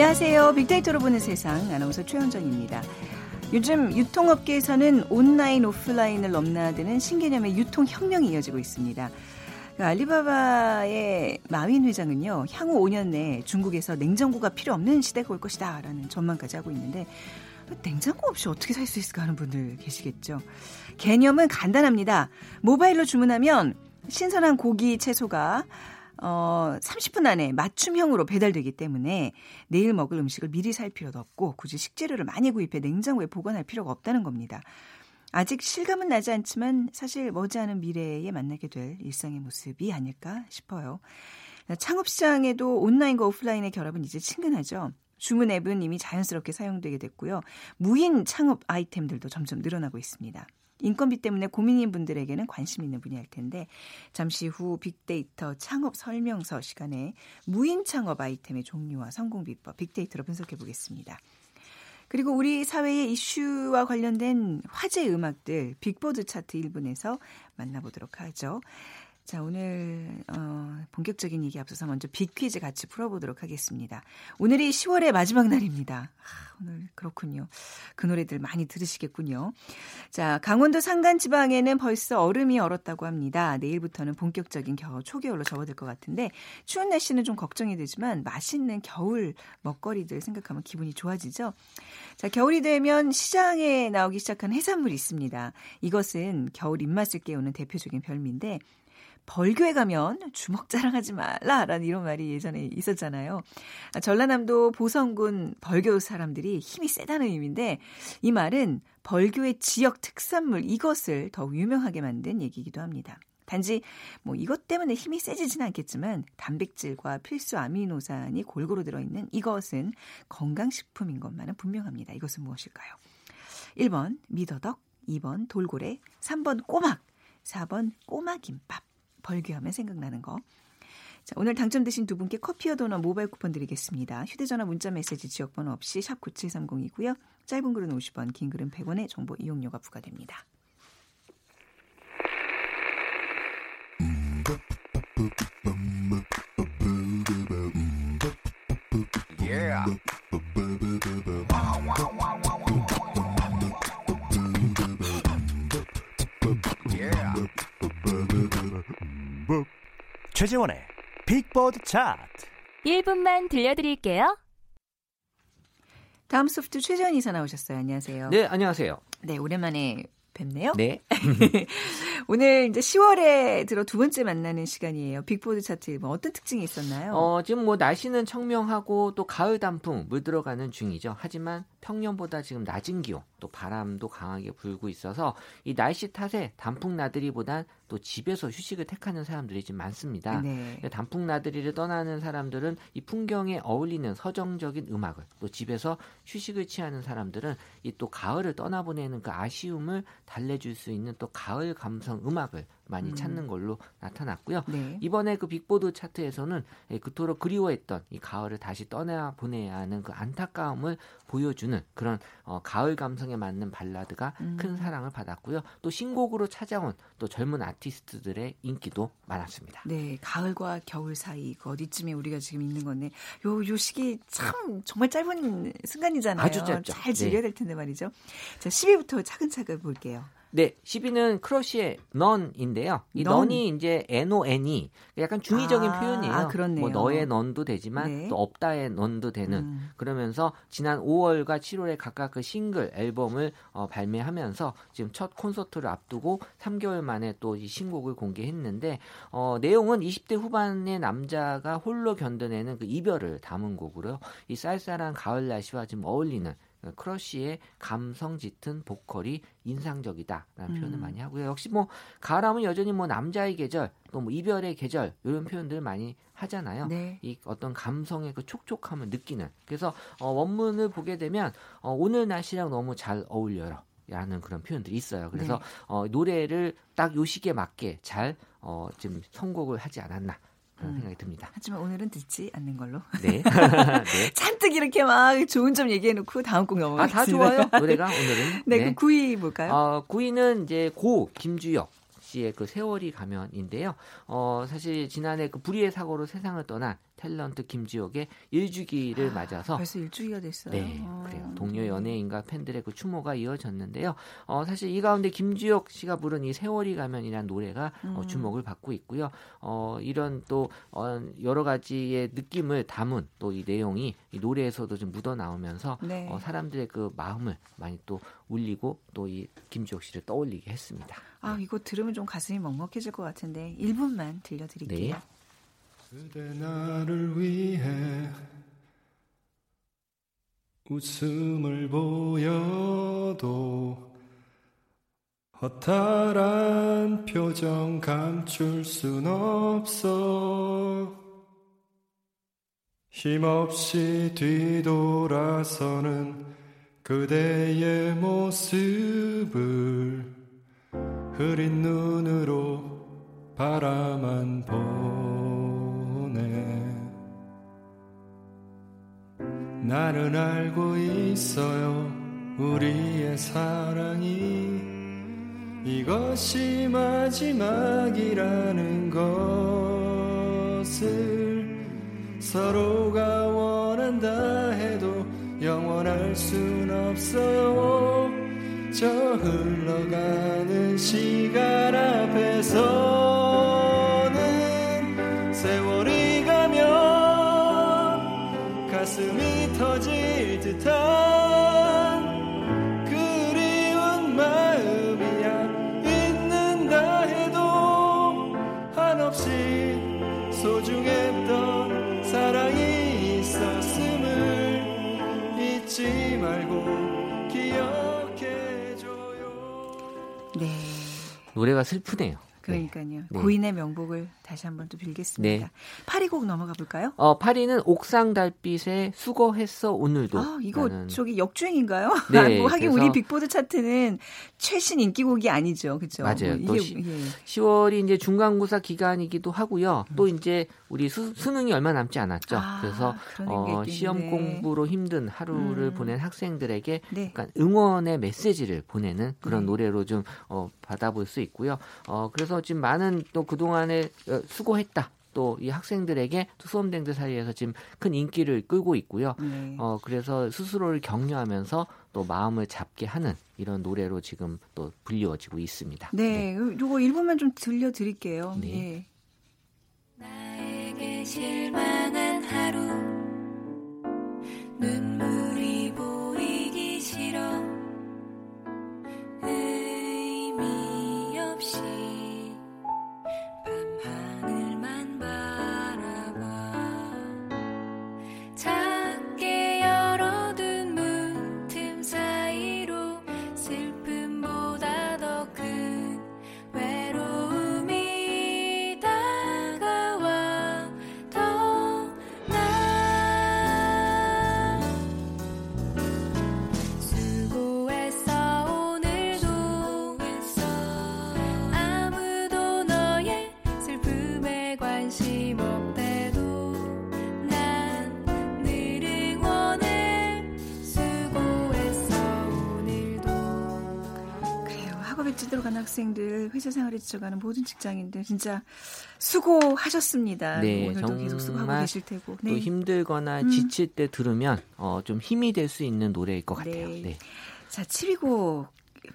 안녕하세요. 빅데이터로 보는 세상 아나운서 최현정입니다. 요즘 유통업계에서는 온라인, 오프라인을 넘나드는 신개념의 유통혁명이 이어지고 있습니다. 그 알리바바의 마윈 회장은요, 향후 5년 내에 중국에서 냉장고가 필요 없는 시대가 올 것이다 라는 전망까지 하고 있는데, 냉장고 없이 어떻게 살 수 있을까 하는 분들 계시겠죠. 개념은 간단합니다. 모바일로 주문하면 신선한 고기, 채소가 어, 30분 안에 맞춤형으로 배달되기 때문에 내일 먹을 음식을 미리 살 필요도 없고 굳이 식재료를 많이 구입해 냉장고에 보관할 필요가 없다는 겁니다. 아직 실감은 나지 않지만 사실 머지않은 미래에 만나게 될 일상의 모습이 아닐까 싶어요. 창업 시장에도 온라인과 오프라인의 결합은 이제 친근하죠. 주문 앱은 이미 자연스럽게 사용되게 됐고요. 무인 창업 아이템들도 점점 늘어나고 있습니다. 인건비 때문에 고민인 분들에게는 관심 있는 분야일 텐데 잠시 후 빅데이터 창업 설명서 시간에 무인 창업 아이템의 종류와 성공 비법 빅데이터로 분석해 보겠습니다. 그리고 우리 사회의 이슈와 관련된 화제 음악들 빅보드 차트 1분에서 만나보도록 하죠. 자, 오늘 어, 본격적인 얘기 앞서서 먼저 빅퀴즈 같이 풀어보도록 하겠습니다. 오늘이 10월의 마지막 날입니다. 아, 오늘 그렇군요. 그 노래들 많이 들으시겠군요. 자, 강원도 산간 지방에는 벌써 얼음이 얼었다고 합니다. 내일부터는 본격적인 겨울 초겨울로 접어들 것 같은데 추운 날씨는 좀 걱정이 되지만 맛있는 겨울 먹거리들 생각하면 기분이 좋아지죠. 자, 겨울이 되면 시장에 나오기 시작한 해산물이 있습니다. 이것은 겨울 입맛을 깨우는 대표적인 별미인데 벌교에 가면 주먹 자랑하지 말라라는 이런 말이 예전에 있었잖아요. 전라남도 보성군 벌교 사람들이 힘이 세다는 의미인데 이 말은 벌교의 지역 특산물 이것을 더 유명하게 만든 얘기이기도 합니다. 단지 뭐 이것 때문에 힘이 세지진 않겠지만 단백질과 필수 아미노산이 골고루 들어있는 이것은 건강식품인 것만은 분명합니다. 이것은 무엇일까요? 1번 미더덕, 2번 돌고래, 3번 꼬막, 4번 꼬마김밥. 벌교하면 생각나는 거. 자, 오늘 당첨되신 두 분께 커피와 도넛 모바일 쿠폰 드리겠습니다. 휴대전화 문자 메시지 지역번호 없이 샵 9730이고요. 짧은 글은 50원, 긴 글은 100원의 정보 이용료가 부과됩니다. 최재원의 빅보드 차트 1분만 들려드릴게요. 다음 소프트 최재원 이사 나오셨어요. 안녕하세요. 네, 안녕하세요. 네, 오랜만에 뵙네요. 네. 오늘 이제 10월에 들어 두 번째 만나는 시간이에요. 빅보드 차트 뭐 어떤 특징이 있었나요? 어, 지금 뭐 날씨는 청명하고 또 가을 단풍 물들어가는 중이죠. 하지만 평년보다 지금 낮은 기온, 또 바람도 강하게 불고 있어서 이 날씨 탓에 단풍 나들이보단 또 집에서 휴식을 택하는 사람들이 지금 많습니다. 네. 단풍 나들이를 떠나는 사람들은 이 풍경에 어울리는 서정적인 음악을 또 집에서 휴식을 취하는 사람들은 이 또 가을을 떠나보내는 그 아쉬움을 달래줄 수 있는 또 가을 감성 음악을 많이 음. 찾는 걸로 나타났고요. 네. 이번에 그 빅보드 차트에서는 예, 그토록 그리워했던 이 가을을 다시 떠나 보내야 하는 그 안타까움을 보여주는 그런 어, 가을 감성에 맞는 발라드가 음. 큰 사랑을 받았고요. 또 신곡으로 찾아온 또 젊은 아티스트들의 인기도 많았습니다. 네, 가을과 겨울 사이 그 어디쯤에 우리가 지금 있는 건데 요, 요 시기 참 정말 짧은 순간이잖아요. 아주 짧죠. 잘 즐겨야 네. 될 텐데 말이죠. 자, 10위부터 차근차근 볼게요. 네, 10위는 크러쉬의 넌인데요. 이 넌. 이 이제 N-O-N이 약간 중의적인 아, 표현이에요. 아, 그렇네요. 뭐 너의 넌도 되지만 네. 또 없다의 넌도 되는 음. 그러면서 지난 5월과 7월에 각각 그 싱글 앨범을 어, 발매하면서 지금 첫 콘서트를 앞두고 3개월 만에 또 이 신곡을 공개했는데 어, 내용은 20대 후반의 남자가 홀로 견뎌내는 그 이별을 담은 곡으로요. 이 쌀쌀한 가을 날씨와 지금 어울리는 크러쉬의 감성 짙은 보컬이 인상적이다라는 음. 표현을 많이 하고요. 역시 뭐 가을하면 여전히 뭐 남자의 계절, 또 뭐 이별의 계절 이런 표현들 많이 하잖아요. 네. 이 어떤 감성의 그 촉촉함을 느끼는. 그래서 어, 원문을 보게 되면 어, 오늘 날씨랑 너무 잘 어울려요. 라는 그런 표현들이 있어요. 그래서 네. 어, 노래를 딱 요 시기에 맞게 잘 어, 지금 선곡을 하지 않았나 그런 음. 생각이 듭니다. 하지만 오늘은 듣지 않는 걸로. 네. 네. 잔뜩 이렇게 막 좋은 점 얘기해놓고 다음 곡 넘어가겠습니다. 아, 다 좋아요. 노래가 오늘은. 네, 네. 그 9위 볼까요? 어, 9위는 이제 고 김주혁. 씨의 그 세월이 가면인데요. 어, 사실 지난해 그 불의의 사고로 세상을 떠난 탤런트 김지옥의 일주기를 아, 맞아서 벌써 일주기가 됐어요. 네, 어. 그래요. 동료 연예인과 팬들의 그 추모가 이어졌는데요. 어, 사실 이 가운데 김지옥 씨가 부른 이 세월이 가면이라는 노래가 음. 어, 주목을 받고 있고요. 어, 이런 또 어, 여러 가지의 느낌을 담은 또 이 내용이 이 노래에서도 좀 묻어 나오면서 네. 어, 사람들의 그 마음을 많이 또 울리고 또 이 김지옥 씨를 떠올리게 했습니다. 아, 이거 들으면 좀 가슴이 먹먹해질 것 같은데 1분만 들려드릴게요. 네. 그대 나를 위해 웃음을 보여도 허탈한 표정 감출 순 없어. 힘없이 뒤돌아서는 그대의 모습을 흐린 눈으로 바라만 보 나는 알고 있어요. 우리의 사랑이 이것이 마지막이라는 것을 서로가 원한다 해도 영원할 순 없어요. 저 흘러가는 시간 앞에서 노래가 슬프네요. 그러니까요. 네. 고인의 명복을 다시 한번 또 빌겠습니다. 네. 파리 곡 넘어가 볼까요? 어, 파리는 옥상 달빛에 수고했어 오늘도. 아, 이거 라는 저기 역주행인가요? 네, 아, 뭐 하긴 우리 빅보드 차트는 최신 인기곡이 아니죠. 그렇죠? 맞아요. 또 시- 이게 예. 10월이 이제 중간고사 기간이기도 하고요. 또 이제 우리 수, 수능이 얼마 남지 않았죠. 음. 아, 그래서 어. 시험 공부로 힘든 하루를 음. 보낸 학생들에게 네. 약간 응원의 메시지를 보내는 그런 네. 노래로 좀 어, 받아볼 수 있고요. 어, 그래서 지금 많은 또 그동안에 어, 수고했다. 또 이 학생들에게 또 수험생들 사이에서 지금 큰 인기를 끌고 있고요. 네. 어, 그래서 스스로를 격려하면서 또 마음을 잡게 하는 이런 노래로 지금 또 불리워지고 있습니다. 네, 요거 1분만 좀 들려드릴게요. 네. 예. 나에게 실망한 하루 눈물이 보이기 싫어 학생들, 회사 생활에 지쳐가는 모든 직장인들 진짜 수고하셨습니다. 네, 오늘도 계속 수고하고 계실 테고. 또 힘들거나 음. 지칠 때 들으면 어, 좀 힘이 될 수 있는 노래일 것 같아요. 네. 네. 자, 7위곡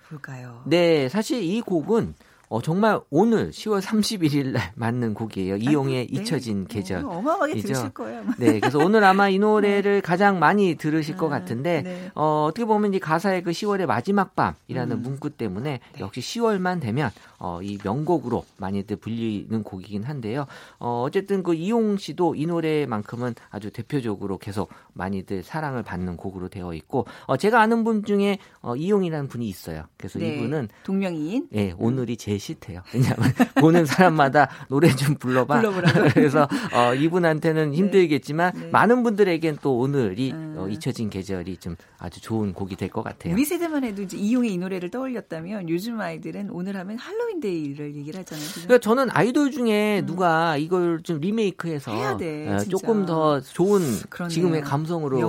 볼까요? 네, 사실 이 곡은 어, 정말 오늘 10월 31일 날 맞는 곡이에요. 이용의 네. 잊혀진 계절. 어, 어마어마하게. 들으실 거예요. 아마. 네, 그래서 오늘 아마 이 노래를 가장 많이 들으실 것 아, 같은데, 네. 어, 어떻게 보면 이 가사의 그 10월의 마지막 밤이라는 음. 문구 때문에 역시 10월만 되면 어, 이 명곡으로 많이들 불리는 곡이긴 한데요. 어, 어쨌든 그 이용 씨도 이 노래만큼은 아주 대표적으로 계속 많이들 사랑을 받는 곡으로 되어 있고, 어, 제가 아는 분 중에 어, 이용이라는 분이 있어요. 그래서 네, 이분은 동명이인. 예, 오늘이 제일 싫대요. 왜냐하면 보는 사람마다 노래 좀 불러봐. 그래서 어, 이분한테는 힘들겠지만 네. 많은 분들에겐 또 오늘이 음. 어, 잊혀진 계절이 좀 아주 좋은 곡이 될 것 같아요. 우리 세대만 해도 이제 이용의 이 노래를 떠올렸다면 요즘 아이들은 오늘 하면 할로윈데이를 얘기를 하잖아요. 그죠? 그러니까 저는 아이돌 중에 누가 이걸 좀 리메이크해서 음. 돼, 어. 조금 더 좋은 그러네요. 지금의 감성으로.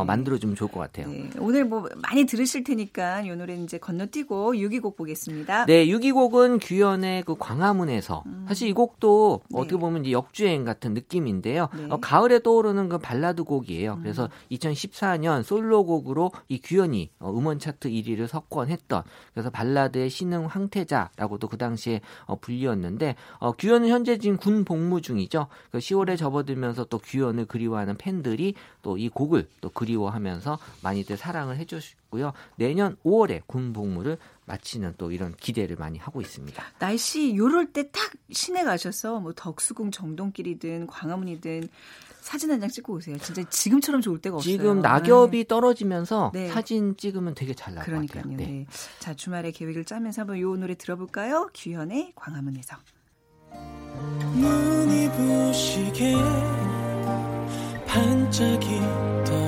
어, 만들어 주면 좋을 것 같아요. 네, 오늘 뭐 많이 들으실 테니까 이 노래는 이제 건너뛰고 6위곡 보겠습니다. 네, 6위 곡은 곡은 규현의 그 광화문에서 음. 사실 이 곡도 네. 어떻게 보면 이제 역주행 같은 느낌인데요. 네. 어, 가을에 떠오르는 그 발라드 곡이에요. 그래서 2014년 솔로곡으로 이 규현이 어, 음원 차트 1위를 석권했던 그래서 발라드의 신흥 황태자라고도 그 당시에 어, 불리었는데 어, 규현은 현재 지금 군 복무 중이죠. 그 10월에 접어들면서 또 규현을 그리워하는 팬들이 또 이 곡을 또 그리워하면서 많이들 사랑을 해주시 고요. 내년 5월에 군 복무를 마치는 또 이런 기대를 많이 하고 있습니다. 날씨 요럴 때 딱 시내 가셔서 뭐 덕수궁 정동길이든 광화문이든 사진 한 장 찍고 오세요. 진짜 지금처럼 좋을 때가 없어요. 지금 낙엽이 떨어지면서 네. 사진 찍으면 되게 잘 나올 것 그러니까요. 같아요. 네. 자 주말에 계획을 짜면서 한번 요 노래 들어볼까요? 규현의 광화문에서. 눈이 부시게 반짝이던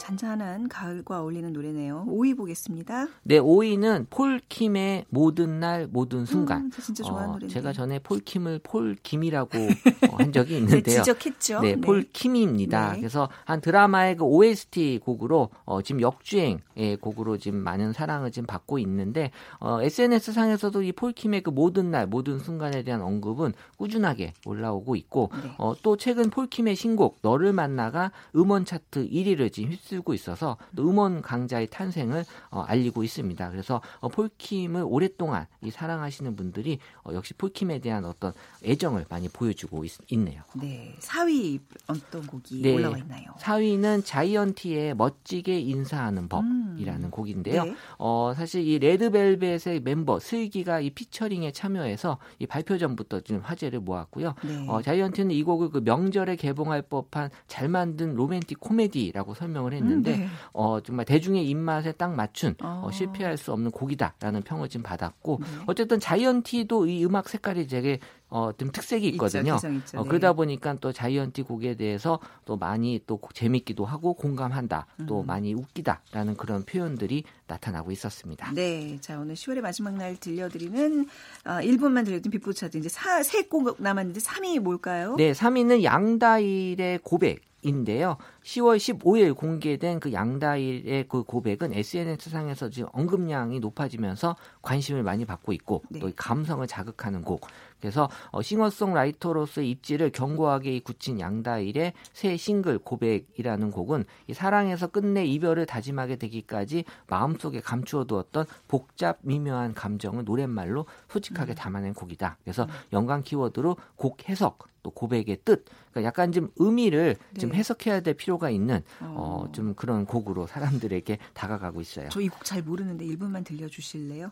잔잔한 가을과 어울리는 노래네요. 5위 보겠습니다. 네, 5위는 폴킴의 모든 날 모든 순간. 음, 저 진짜 좋아하는 어, 노래인데. 제가 전에 폴킴을 폴킴이라고 어, 한 적이 네, 있는데요. 지적했죠. 네, 폴킴입니다. 네. 그래서 한 드라마의 그 OST 곡으로 어, 지금 역주행의 곡으로 지금 많은 사랑을 지금 받고 있는데 어, SNS 상에서도 이 폴킴의 그 모든 날 모든 순간에 대한 언급은 꾸준하게 올라오고 있고 네. 어, 또 최근 폴킴의 신곡 너를 만나가 음원 차트 1위를 지금 휩쓸 고 있어서 또 음원 강자의 탄생을 어, 알리고 있습니다. 그래서 어, 폴킴을 오랫동안 이 사랑하시는 분들이 어, 역시 폴킴에 대한 어떤 애정을 많이 보여주고 있, 있네요. 네, 4위 어떤 곡이 네. 올라와 있나요? 4위는 자이언티의 멋지게 인사하는 법이라는 음. 곡인데요. 네. 어, 사실 이 레드벨벳의 멤버 슬기가 이 피처링에 참여해서 이 발표 전부터 좀 화제를 모았고요. 네. 어, 자이언티는 이 곡을 그 명절에 개봉할 법한 잘 만든 로맨틱 코미디라고 설명을 했는데 음, 네. 어, 정말 대중의 입맛에 딱 맞춘 어, 어. 실패할 수 없는 곡이다라는 평을 지금 받았고 네. 어쨌든 자이언티도 이 음악 색깔이 되게 어, 좀 특색이 있거든요. 있죠, 있죠. 어, 네. 그러다 보니까 또 자이언티 곡에 대해서 또 많이 또 재밌기도 하고 공감한다, 또 음. 많이 웃기다라는 그런 표현들이 나타나고 있었습니다. 네, 자 오늘 10월의 마지막 날 들려드리는 아, 1분만 들려드린 빅보드 차트 이제 사, 세곡 남았는데 3위 뭘까요? 네, 3위는 양다일의 고백 인데요. 10월 15일 공개된 그 양다일의 그 고백은 SNS상에서 지금 언급량이 높아지면서 관심을 많이 받고 있고 네. 또이 감성을 자극하는 곡. 그래서 어, 싱어송라이터로서의 입지를 견고하게 이 굳힌 양다일의 새 싱글 고백이라는 곡은 이 사랑에서 끝내 이별을 다짐하게 되기까지 마음속에 감추어두었던 복잡 미묘한 감정을 노랫말로 솔직하게 담아낸 곡이다. 그래서 연관 키워드로 곡 해석 또 고백의 뜻, 그러니까 약간 좀 의미를 좀 네. 해석해야 될 필요가 있는 어. 어, 좀 그런 곡으로 사람들에게 다가가고 있어요. 저 이 곡 잘 모르는데 1분만 들려주실래요?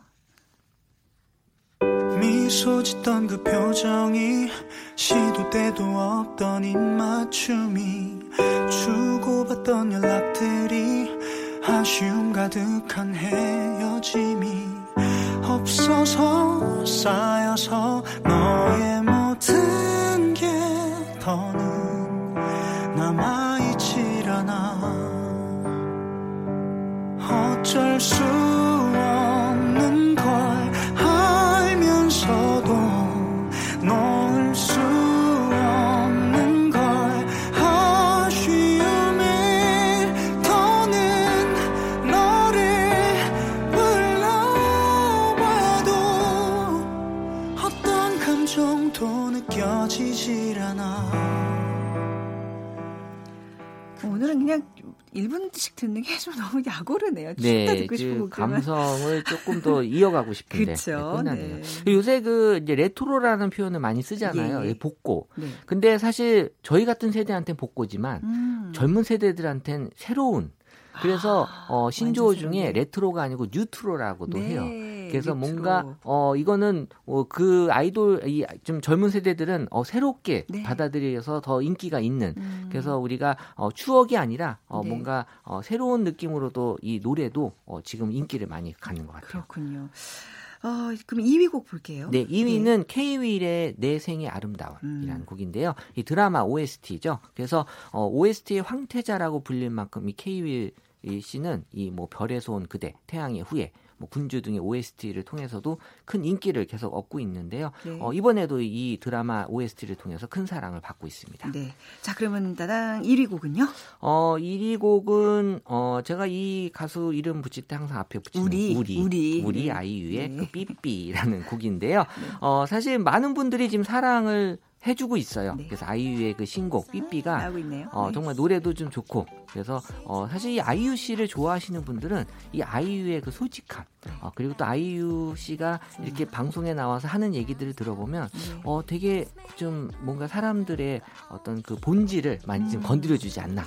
미소 짓던 그 표정이 시도 때도 없던 입맞춤이 주고받던 연락들이 아쉬움 가득한 헤어짐이 없어서 쌓여서 너의 모든 게 더는 남아있질 않아. 어쩔 수 없는 걸 1분씩 듣는 게 좀 너무 약오르네요. 네, 듣고 싶은 그 감성을 조금 더 이어가고 싶은데 그쵸, 끝나네요. 네. 요새 그 이제 레트로라는 표현을 많이 쓰잖아요. 예, 예. 복고. 네. 근데 사실 저희 같은 세대한테는 복고지만 음. 젊은 세대들한테는 새로운 그래서 어, 신조어 중에. 레트로가 아니고 뉴트로라고도 네, 해요. 그래서 뉴트로. 뭔가 어 이거는 어, 그 아이돌 이 좀 젊은 세대들은 어 새롭게 네. 받아들여서 더 인기가 있는 음. 그래서 우리가 어 추억이 아니라 어 네. 뭔가 어 새로운 느낌으로도 이 노래도 어 지금 인기를 많이 갖는 것 같아요. 그렇군요. 어, 그럼 2위 곡 볼게요. 네, 2위는 K-윌의 내 생의 아름다움이라는 음. 곡인데요. 이 드라마 OST죠. 그래서 어, OST의 황태자라고 불릴 만큼 이 K-윌 이 씨는 이 뭐 별에서 온 그대, 태양의 후예, 뭐 군주 등의 OST를 통해서도 큰 인기를 계속 얻고 있는데요. 네. 어, 이번에도 이 드라마 OST를 통해서 큰 사랑을 받고 있습니다. 네. 자, 그러면 따당 1위 곡은요? 어, 1위 곡은 어 제가 이 가수 이름 붙일 때 항상 앞에 붙이는 우리, 우리, 우리. 네. 아이유의 네. 그 삐삐라는 곡인데요. 어 사실 많은 분들이 지금 사랑을 해주고 있어요. 네. 그래서 아이유의 그 신곡 삐삐가 나오고 있네요. 어, 네. 정말 노래도 좀 좋고 그래서 어, 사실 이 아이유 씨를 좋아하시는 분들은 이 아이유의 그 솔직함 어, 그리고 또 아이유 씨가 이렇게 방송에 나와서 하는 얘기들을 들어보면 네. 어, 되게 좀 뭔가 사람들의 어떤 그 본질을 많이 좀 음. 건드려주지 않나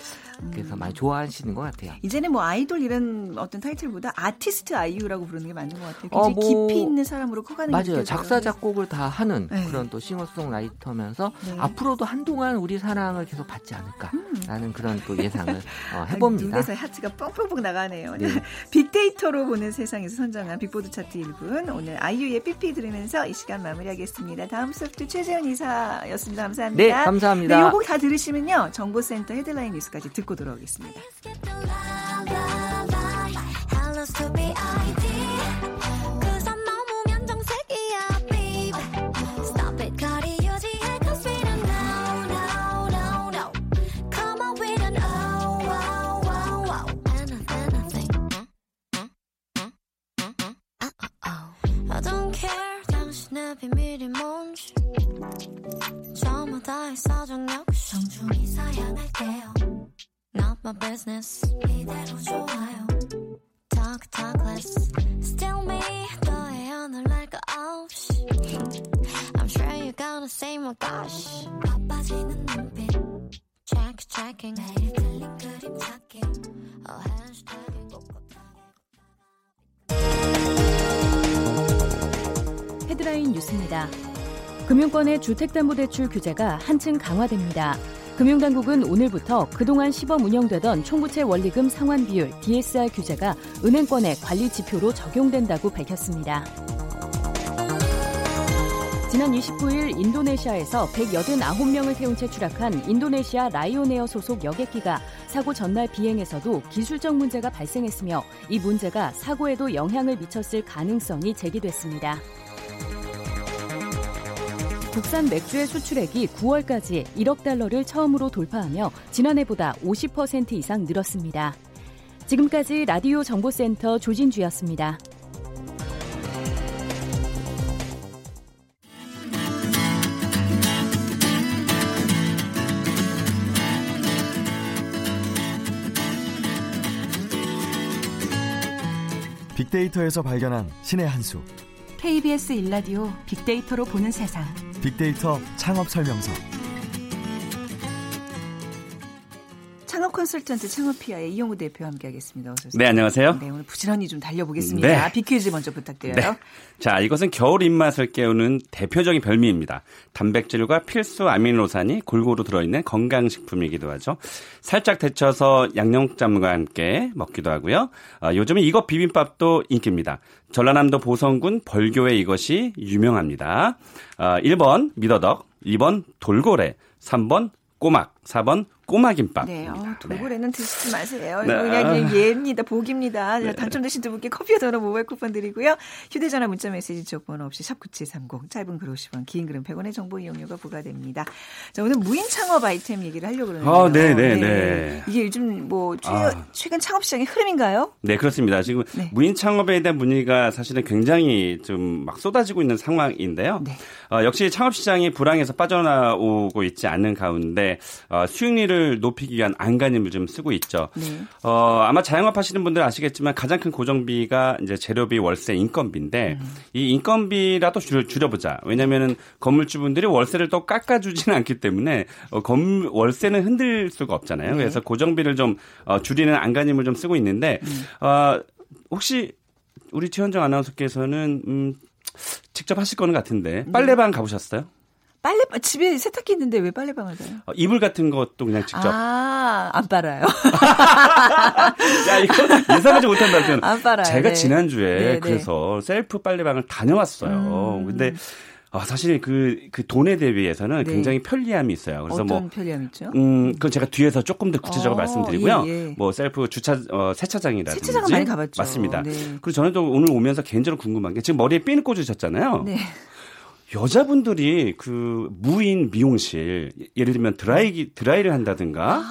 그래서 많이 좋아하시는 것 같아요. 이제는 뭐 아이돌 이런 어떤 타이틀보다 아티스트 아이유라고 부르는 게 맞는 것 같아요. 굉장히 어, 뭐- 깊이 있는 사람으로 커가는 게 맞아요. 작사 작곡을 다 하는 네. 그런 또 싱어송라이터면서 네. 앞으로도 한동안 우리 사랑을 계속 받지 않을까라는 그런 또 예상을 어, 아, 해봅니다. 눈에서 하트가 뻥뻥뻥 나가네요. 네. 빅데이터로 보는 세상에서 선정한 빅보드 차트 1분 오늘 아이유의 삐삐 들으면서 이 시간 마무리하겠습니다. 다음 소프트 최재현 이사였습니다. 감사합니다. 네, 감사합니다. 네, 요곡 다 들으시면요. 정보센터 헤드라인 뉴스까지 듣고 돌아오겠습니다. 비밀이 뭔지. 저마다의 사정 역시 정중히 사양할게요. Not my business. 이대로 좋아요. 금융권의 주택담보대출 규제가 한층 강화됩니다. 금융당국은 오늘부터 그동안 시범 운영되던 총부채 원리금 상환 비율 DSR 규제가 은행권의 관리 지표로 적용된다고 밝혔습니다. 지난 29일 인도네시아에서 189명을 태운 채 추락한 인도네시아 라이온에어 소속 여객기가 사고 전날 비행에서도 기술적 문제가 발생했으며 이 문제가 사고에도 영향을 미쳤을 가능성이 제기됐습니다. 국산 맥주의 수출액이 9월까지 1억 달러를 처음으로 돌파하며 지난해보다 50% 이상 늘었습니다. 지금까지 라디오 정보센터 조진주였습니다. 빅데이터에서 발견한 신의 한 수. KBS 일라디오 빅데이터로 보는 세상. 빅데이터 창업 설명서. 컨설턴트 창업피아의 이용우 대표와 함께하겠습니다. 어서 오세요. 네, 안녕하세요. 네, 오늘 부지런히 좀 달려보겠습니다. 네. 비퀴즈 먼저 부탁드려요. 네. 자, 이것은 겨울 입맛을 깨우는 대표적인 별미입니다. 단백질과 필수 아미노산이 골고루 들어있는 건강식품이기도 하죠. 살짝 데쳐서 양념장과 함께 먹기도 하고요. 어, 요즘은 이것 비빔밥도 인기입니다. 전라남도 보성군 벌교에 이것이 유명합니다. 어, 1번 미더덕, 2번 돌고래, 3번 꼬막, 4번 꼬마김밥. 네, 어, 돌고래는 드시지 마세요. 네. 그냥 예입니다. 복입니다. 당첨되신 두 분께 커피와 도넛 모바일 쿠폰 드리고요. 휴대전화 문자 메시지 지역번호 없이 샵9730 짧은 글 50원 긴 글은 100원의 정보 이용료가 부과됩니다. 자, 오늘 무인 창업 아이템 얘기를 하려고 그러는데요. 아, 네, 네, 네. 이게 요즘 뭐 최, 아. 최근 창업 시장의 흐름인가요? 네, 그렇습니다. 지금 네. 무인 창업에 대한 문의가 사실은 굉장히 좀 막 쏟아지고 있는 상황인데요. 네. 어, 역시 창업 시장이 불황에서 빠져나오고 있지 않는 가운데 어, 수익률을 높이기 위한 안간힘을 좀 쓰고 있죠. 네. 어, 아마 자영업 하시는 분들 아시겠지만 가장 큰 고정비가 이제 재료비, 월세, 인건비인데 음. 이 인건비라도 줄, 줄여보자. 왜냐면은 건물주분들이 월세를 또 깎아주지는 않기 때문에 어, 건 월세는 흔들 수가 없잖아요. 네. 그래서 고정비를 좀 어, 줄이는 안간힘을 좀 쓰고 있는데 음. 어, 혹시 우리 최현정 아나운서께서는 음, 직접 하실 거는 같은데 네. 빨래방 가보셨어요? 빨래 집에 세탁기 있는데 왜 빨래방을 가요? 어, 이불 같은 것도 그냥 직접. 아, 안 빨아요. 야 이거 예상하지 못한 답변. 안 빨아요. 제가 네. 지난주에 네, 네. 그래서 셀프 빨래방을 다녀왔어요. 음. 근데 아, 사실 그, 그 돈에 대비해서는 네. 굉장히 편리함이 있어요. 그래서 어떤 뭐, 편리함 있죠? 음, 그건 제가 뒤에서 조금 더 구체적으로 어, 말씀드리고요. 예, 예. 뭐, 셀프 주차, 어, 세차장이라든지. 세차장은 많이 가봤죠. 맞습니다. 네. 그리고 저는 또 오늘 오면서 개인적으로 궁금한 게 지금 머리에 핀을 꽂으셨잖아요. 네. 여자분들이 그 무인 미용실, 예를 들면 드라이, 드라이를 한다든가,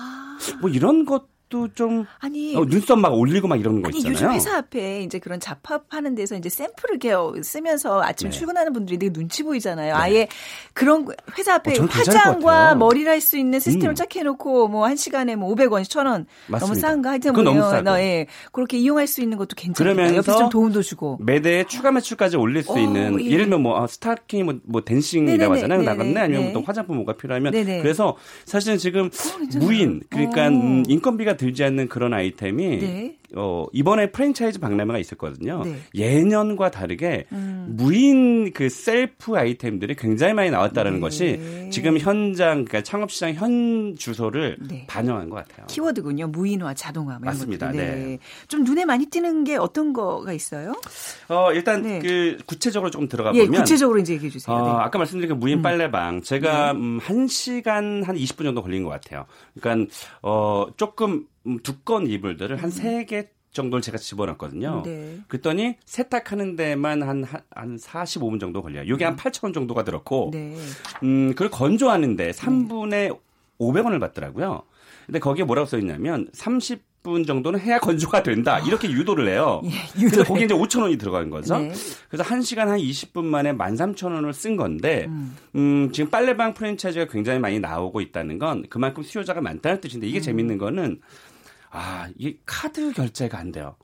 뭐 이런 것 도 좀, 아. 아니, 어, 눈썹 막 올리고 막 이러는 거 아니 있잖아요. 요즘 회사 앞에 이제 그런 잡화 파는 데서 이제 샘플을 이렇게 쓰면서 아침에 네. 출근하는 분들이 되게 눈치 보이잖아요. 아예 그런 거- 회사 앞에 어, 화장과. 머리를 할 수 있는 시스템을 음. 쫙 해놓고 뭐 한 시간에 뭐 500원, 1000원 너무. 싼가 하여튼 뭐 너무 싸고. 너, 예. 그렇게 이용할 수 있는 것도 괜찮아요. 그러면서 좀 도움도 주고. 매대에 추가 매출까지 올릴 수 어, 있는 예. 예를 들면 뭐 아, 스타킹 뭐, 뭐 덴싱이라고 하잖아요 나갔네 아니면 네. 또 화장품 뭐가 필요하면 네네. 그래서 사실은 지금 괜찮아요. 무인 그러니까 어. 음, 인건비가 들지 않는 그런 아이템이 네. 어, 이번에 프랜차이즈 박람회가 있었거든요. 네. 예년과 다르게 음. 무인 그 셀프 아이템들이 굉장히 많이 나왔다라는 네. 것이 지금 현장 그러니까 창업 시장 현 주소를 네. 반영한 것 같아요. 키워드군요. 무인화, 자동화. 뭐 이런 맞습니다. 것들. 네. 좀 눈에 많이 띄는 게 어떤 거가 있어요? 어, 일단 네. 그 구체적으로 조금 들어가 예, 보면 구체적으로 이제 얘기해 주세요. 어, 네. 아까 말씀드린 그 무인 빨래방 제가 음, 1시간 한 20분 정도 걸린 것 같아요. 그러니까 어, 조금 음, 두꺼운 이불들을 한 세 개 정도를 제가 집어넣었거든요. 네. 그랬더니 세탁하는 데만 한, 한, 한 45분 정도 걸려요. 이게 한 8,000원 정도가 들었고, 네. 음, 그걸 건조하는데 3분에 500원을 받더라고요. 근데 거기에 뭐라고 써 있냐면 30분 정도는 해야 건조가 된다. 이렇게 유도를 해요. 예, 그래서 유도를. 거기에 이제 5천 원이 들어가는 거죠. 네. 그래서 1시간 한 20분 만에 13,000원을 쓴 건데 음. 지금 빨래방 프랜차이즈가 굉장히 많이 나오고 있다는 건 그만큼 수요자가 많다는 뜻인데 음. 이게 재밌는 거는 아, 이게 카드 결제가 안 돼요.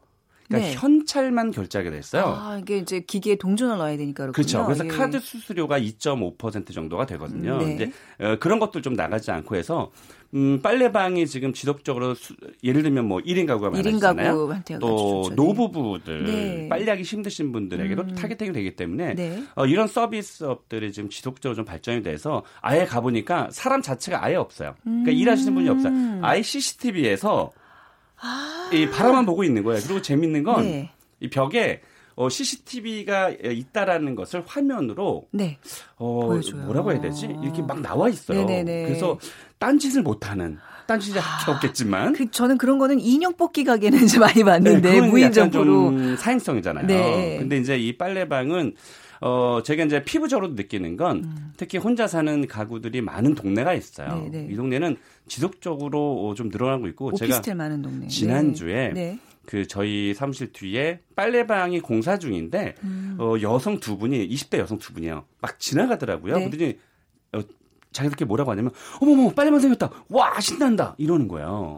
그러니까 네. 현찰만 결제하게 됐어요. 아, 이게 이제 기계에 동전을 넣어야 되니까 그렇군요. 그렇죠. 그래서 예. 카드 수수료가 2.5% 정도가 되거든요. 네. 이제 어, 그런 것들 좀 나가지 않고 해서 음, 빨래방이 지금 지속적으로 수, 예를 들면 뭐 1인 가구가 1인 많아지잖아요. 또. 네. 노부부들 네. 빨래하기 힘드신 분들에게도 음. targeting이 되기 때문에 네. 어, 이런 서비스업들이 지금 지속적으로 좀 발전이 돼서 아예 가보니까 사람 자체가 아예 없어요. 그러니까 음. 일하시는 분이 없어요. 아예 CCTV에서 이 바라만 보고 있는 거예요. 그리고 재밌는 건이 아. 네. 벽에 어, CCTV가 있다라는 것을 화면으로 네. 어, 보여줘요. 뭐라고 해야 되지? 이렇게 막 나와 있어요. 네네네. 그래서 딴짓을 못하는 딴짓이 할게 없겠지만 그 저는 그런 거는 인형 뽑기 가게는 이제 많이 봤는데 네, 그건 무인 약간 정보로 좀 사행성이잖아요. 네. 근데 이제 이 빨래방은 어 제가 이제 피부적으로도 느끼는 건 특히 혼자 사는 가구들이 많은 동네가 있어요. 음. 네, 네. 이 동네는 지속적으로 좀 늘어나고 있고 제가 동네. 지난주에 네. 그 저희 사무실 뒤에 빨래방이 공사 중인데 음. 어, 여성 두 분이 20대 여성 두 분이요 막 지나가더라고요. 네. 그러더니 어, 자기들끼리 뭐라고 하냐면 어머머 빨래방 생겼다 와 신난다 이러는 거예요.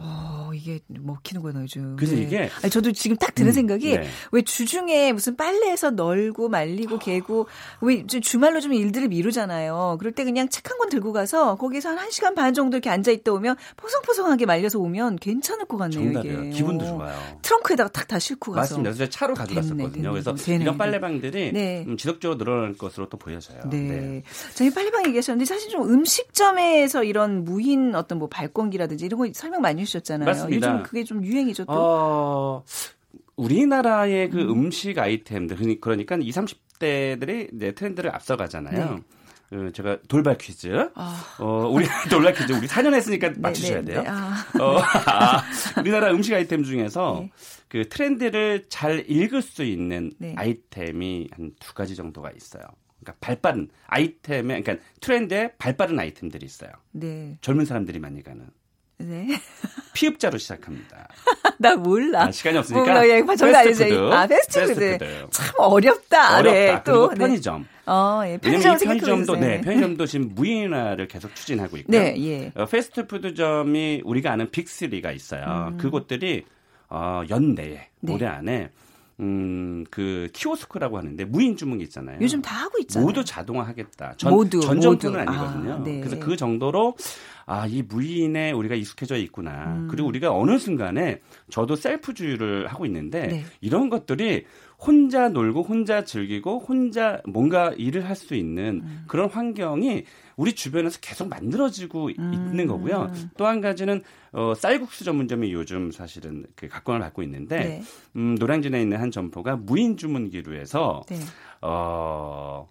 어, 이게 먹히는구나 요즘. 그래서 네. 이게 아니, 저도 지금 딱 드는 음, 생각이 네. 왜 주중에 무슨 빨래해서 널고 말리고 개고 왜 주- 주말로 좀 일들을 미루잖아요. 그럴 때 그냥 책 한 권 들고 가서 거기서 한 1시간 반 정도 이렇게 앉아 있다 오면 포송포송하게 말려서 오면 괜찮을 것 같네요, 정답이에요. 이게. 기분도 어. 좋아요. 트렁크에다가 탁 다 싣고 가서. 맞습니다. 그래서 차로 가져갔었거든요. 됐네, 그래서 됐네. 이런 빨래방들이 네. 음, 지속적으로 늘어날 것으로 또 보여져요. 네. 저희 빨리방 얘기하셨는데 사실 좀 음식점에서 이런 무인 어떤 뭐 발권기라든지 이런 거 설명 많이 해주셨잖아요. 맞습니다. 요즘 그게 좀 유행이죠 또. 어, 우리나라의 그 음. 식 아이템들, 그러니- 그러니까 20, 30대들이 이제 트렌드를 앞서가잖아요. 네. 어, 제가 돌발 퀴즈. 아. 어, 우리 돌발 퀴즈. 우리 4년 했으니까 맞추셔야 네, 돼요. 네. 아. 어, 아, 우리나라 음식 아이템 중에서 네. 그 트렌드를 잘 읽을 수 있는 네. 아이템이 한 두 가지 정도가 있어요. 그러니까 발빠른 아이템에, 그러니까 트렌드에 발빠른 아이템들이 있어요. 네. 젊은 사람들이 많이 가는. 네. 피읖자로 시작합니다. 나 몰라. 아, 시간이 없으니까. 몰라. 예, 패스트푸드. 아, 패스트푸드. 패스트푸드. 참 어렵다. 어렵다. 네, 또. 편의점. 어, 예. 편의점 이 편의점도. 네, 편의점도 지금 무인화를 계속 추진하고 있고요. 네, 예. 어, 패스트푸드점이 우리가 아는 빅3가 있어요. 음. 그곳들이 어, 연내에 네. 올해 안에 음, 그 키오스크라고 하는데 무인 주문 있잖아요. 요즘 다 하고 있잖아요. 모두 자동화하겠다. 전, 모두, 전 정도는 모두. 아니거든요. 아, 네. 그래서 그 정도로 아, 이 무인에 우리가 익숙해져 있구나. 음. 그리고 우리가 어느 순간에 저도 셀프주유를 하고 있는데 네. 이런 것들이 혼자 놀고 혼자 즐기고 혼자 뭔가 일을 할 수 있는 음. 그런 환경이 우리 주변에서 계속 만들어지고 음. 있는 거고요. 또 한 가지는 어, 쌀국수 전문점이 요즘 사실은 그 각광을 받고 있는데 네. 음, 노량진에 있는 한 점포가 무인 주문기로 해서 네. 어,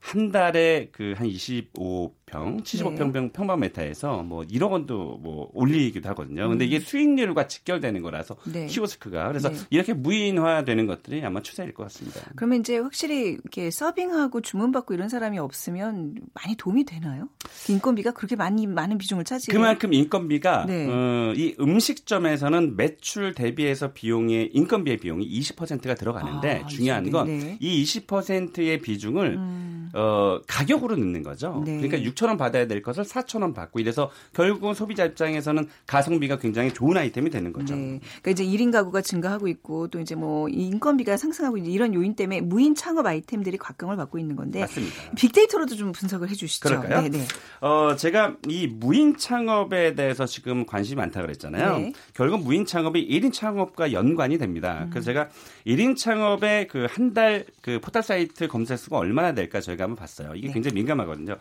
한 달에 그 한 25 평, 75평 네. 평방 메타에서 뭐 1억 원도 뭐 올리기도 하거든요. 근데 이게 수익률과 직결되는 거라서 음. 네. 키오스크가 그래서 네. 이렇게 무인화되는 것들이 아마 추세일 것 같습니다. 그러면 이제 확실히 이렇게 서빙하고 주문받고 이런 사람이 없으면 많이 도움이 되나요? 인건비가 그렇게 많이 많은 비중을 차지해요. 그만큼 인건비가 네. 어, 이 음식점에서는 매출 대비해서 비용의 인건비의 비용이 20%가 들어가는데 아, 중요한 네. 건 네. 이 20%의 비중을 음. 어, 가격으로 넣는 거죠. 네. 그러니까 6천 원 받아야 될 것을 4천 원 받고 이래서 결국은 소비자 입장에서는 가성비가 굉장히 좋은 아이템이 되는 거죠. 네. 그러니까 이제 1인 가구가 증가하고 있고 또 이제 뭐이 인건비가 상승하고 있는 이런 요인 때문에 무인 창업 아이템들이 각광을 받고 있는 건데 맞습니다. 빅데이터로도 좀 분석을 해 주시죠. 그럴까요? 네, 네. 어, 제가 이 무인 창업에 대해서 지금 관심이 많다 그랬잖아요. 네. 결국 무인 창업이 1인 창업과 연관이 됩니다. 음. 그래서 제가 1인 창업의 그 한 달 그 포털 사이트 검색 수가 얼마나 될까 저희가 한번 봤어요. 이게 네. 굉장히 민감하거든요.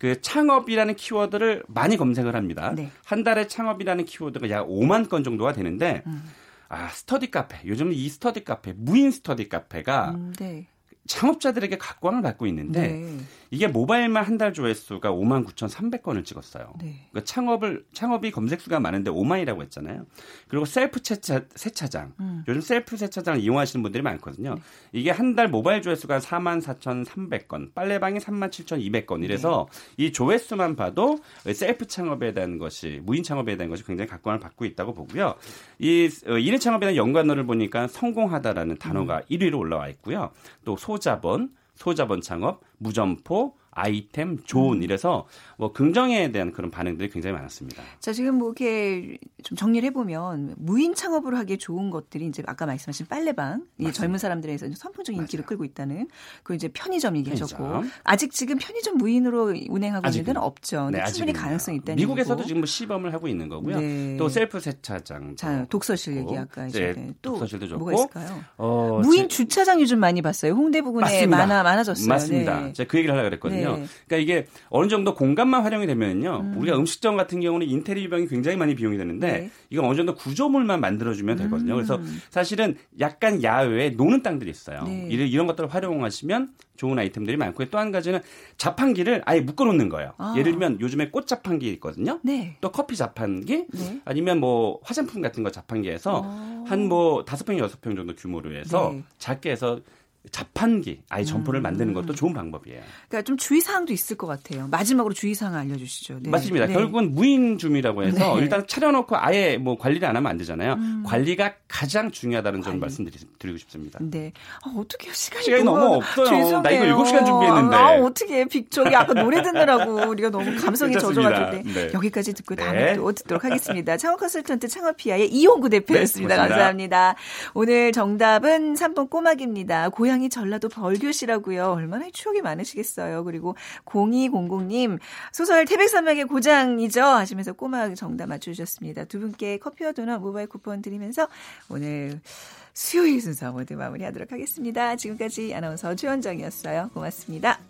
그 창업이라는 키워드를 많이 검색을 합니다. 네. 한 달에 창업이라는 키워드가 약 5만 건 정도가 되는데 음. 아, 스터디 카페. 요즘 이 스터디 카페, 무인 스터디 카페가 음, 네. 창업자들에게 각광을 받고 있는데 네. 이게 모바일만 한 달 조회수가 5만 9,300건을 찍었어요. 네. 그러니까 창업을 창업이 검색 수가 많은데 5만이라고 했잖아요. 그리고 셀프 세차, 세차장. 음. 요즘 셀프 세차장을 이용하시는 분들이 많거든요. 이게 한 달 모바일 조회수가 4만 4,300건, 빨래방이 3만 7,200건. 이래서 이 조회수만 봐도 셀프 창업에 대한 것이 무인 창업에 대한 것이 굉장히 각광을 받고 있다고 보고요. 이 어, 1인 창업에 대한 연관어를 보니까 성공하다라는 단어가 1위로 올라와 있고요. 또 소 자본, 소자본 창업, 무점포, 아이템, 존 이래서 뭐 긍정에 대한 그런 반응들이 굉장히 많았습니다. 자, 지금 뭐 이렇게 좀 정리를 해보면 무인 창업으로 하기에 좋은 것들이 이제 아까 말씀하신 빨래방, 이. 젊은 사람들에서 선풍적인 인기를 맞아요. 끌고 있다는 그 이제 편의점 얘기하셨고 편의점. 아직 지금 편의점 무인으로 운행하고 있는 아직은. 데는 없죠. 네, 충분히. 가능성이 있다는 미국에서도 얘기고. 지금 뭐 시범을 하고 있는 거고요. 네. 또 셀프 세차장. 자, 독서실. 얘기 아까 이제 네, 또 독서실도 좋고. 뭐가 있을까요? 어, 무인 제- 주차장 요즘 많이 봤어요. 홍대 부근에 맞습니다. 많아 많아졌어요. 맞습니다. 네. 제가 그 얘기를 하려고 그랬거든요. 네. 그러니까 이게 어느 정도 공간만 활용이 되면요. 우리가 음식점 같은 경우는 인테리어 비용이 굉장히 많이 비용이 되는데 네. 이건 어느 정도 구조물만 만들어주면 되거든요. 그래서 사실은 약간 야외에 노는 땅들이 있어요. 네. 이런, 것들을 활용하시면 좋은 아이템들이 많고 또 한 가지는 자판기를 아예 묶어놓는 거예요. 아. 예를 들면 요즘에 꽃 자판기 있거든요. 네. 또 커피 자판기 네. 아니면 뭐 화장품 같은 거 자판기에서 어. 한뭐 다섯 평 여섯 평 정도 규모로 해서 네. 작게 해서 자판기 아예 점포를 음. 만드는 것도 좋은 방법이에요. 그러니까 좀 주의 사항도 있을 것 같아요. 마지막으로 주의 사항 알려주시죠. 네. 맞습니다. 네. 결국은 무인줌이라고 해서 네. 일단 차려놓고 아예 뭐 관리를 안 하면 안 되잖아요. 관리가 가장 중요하다는 점을 음. 말씀드리고 싶습니다. 네. 아, 어떻게 시간이, 시간이 너무 없어요. 죄송해요. 나 이거 일곱 시간 준비했는데. 아, 어떻게 빅쪽이 아까 노래 듣느라고 우리가 너무 감성이. 젖어가지고 네. 네. 여기까지 듣고 네. 다음에 또 듣도록 하겠습니다. 창업 컨설턴트 창업피아의 이용구 대표였습니다. 감사합니다. 오늘 정답은 3번 꼬막입니다. 고향이 전라도 벌교시라고요. 얼마나 추억이 많으시겠어요. 그리고 0200님 소설 태백산맥의 고장이죠 하시면서 꼬막 정답 맞춰주셨습니다. 두 분께 커피와 도넛 모바일 쿠폰 드리면서 오늘 수요일 순서 모두 마무리하도록 하겠습니다. 지금까지 아나운서 최원정이었어요. 고맙습니다.